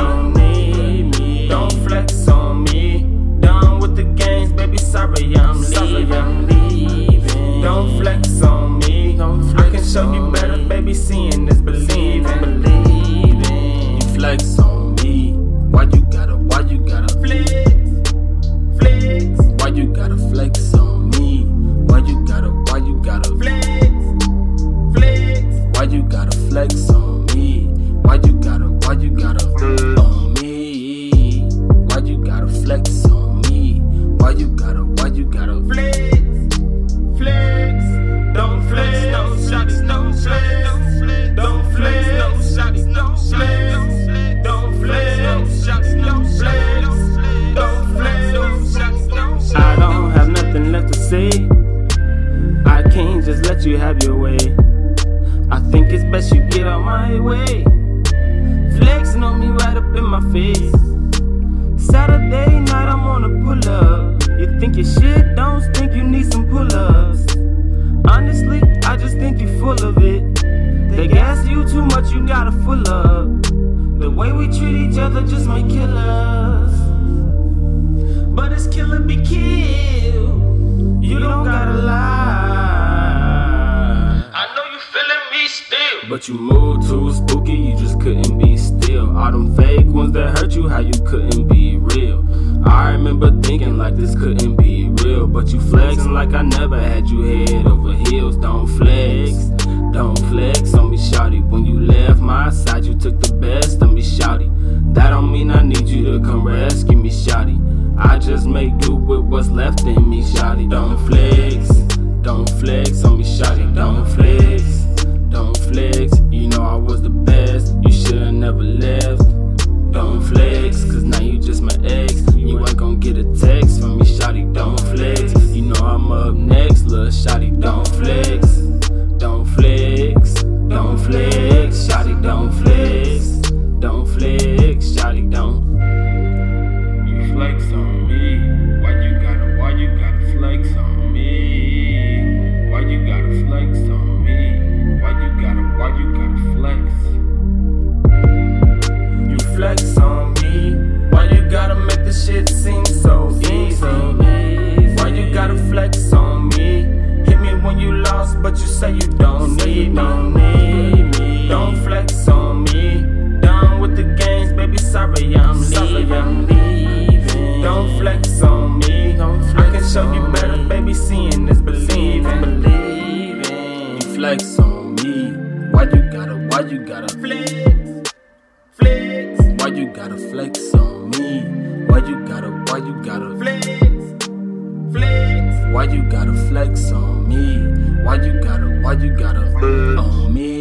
don't need, me. Don't flex on me. Done with the games, baby. Sorry, I'm leaving. Don't flex on me. I can show you better, baby. Seeing is believing. You flex on me. Why you gotta, why you gotta Flex, flex, Why you gotta flex on say. I can't just let you have your way. I think it's best you get out my way. Flexing on me right up in my face. Saturday night, I'm on a pull up. You think your shit don't stink, But you move too spooky, you just couldn't be still. All them fake ones that hurt you, how you couldn't be real. I remember thinking like this couldn't be real. But you flexing like I never had you head over heels. Don't flex, don't flex on me, shawty. When you left my side, you took the best of me, shawty. That don't mean I need you to come rescue me, shawty. I just make do with what's left in me, shawty. Don't flex, don't flex on me, shawty. Don't flex, never left. You gotta, why you gotta Flex, flex, Why you gotta flex on me? Why you gotta, why you gotta flex, flex. Why you gotta flex on me? Why you gotta, why you gotta? Why you gotta flex on me?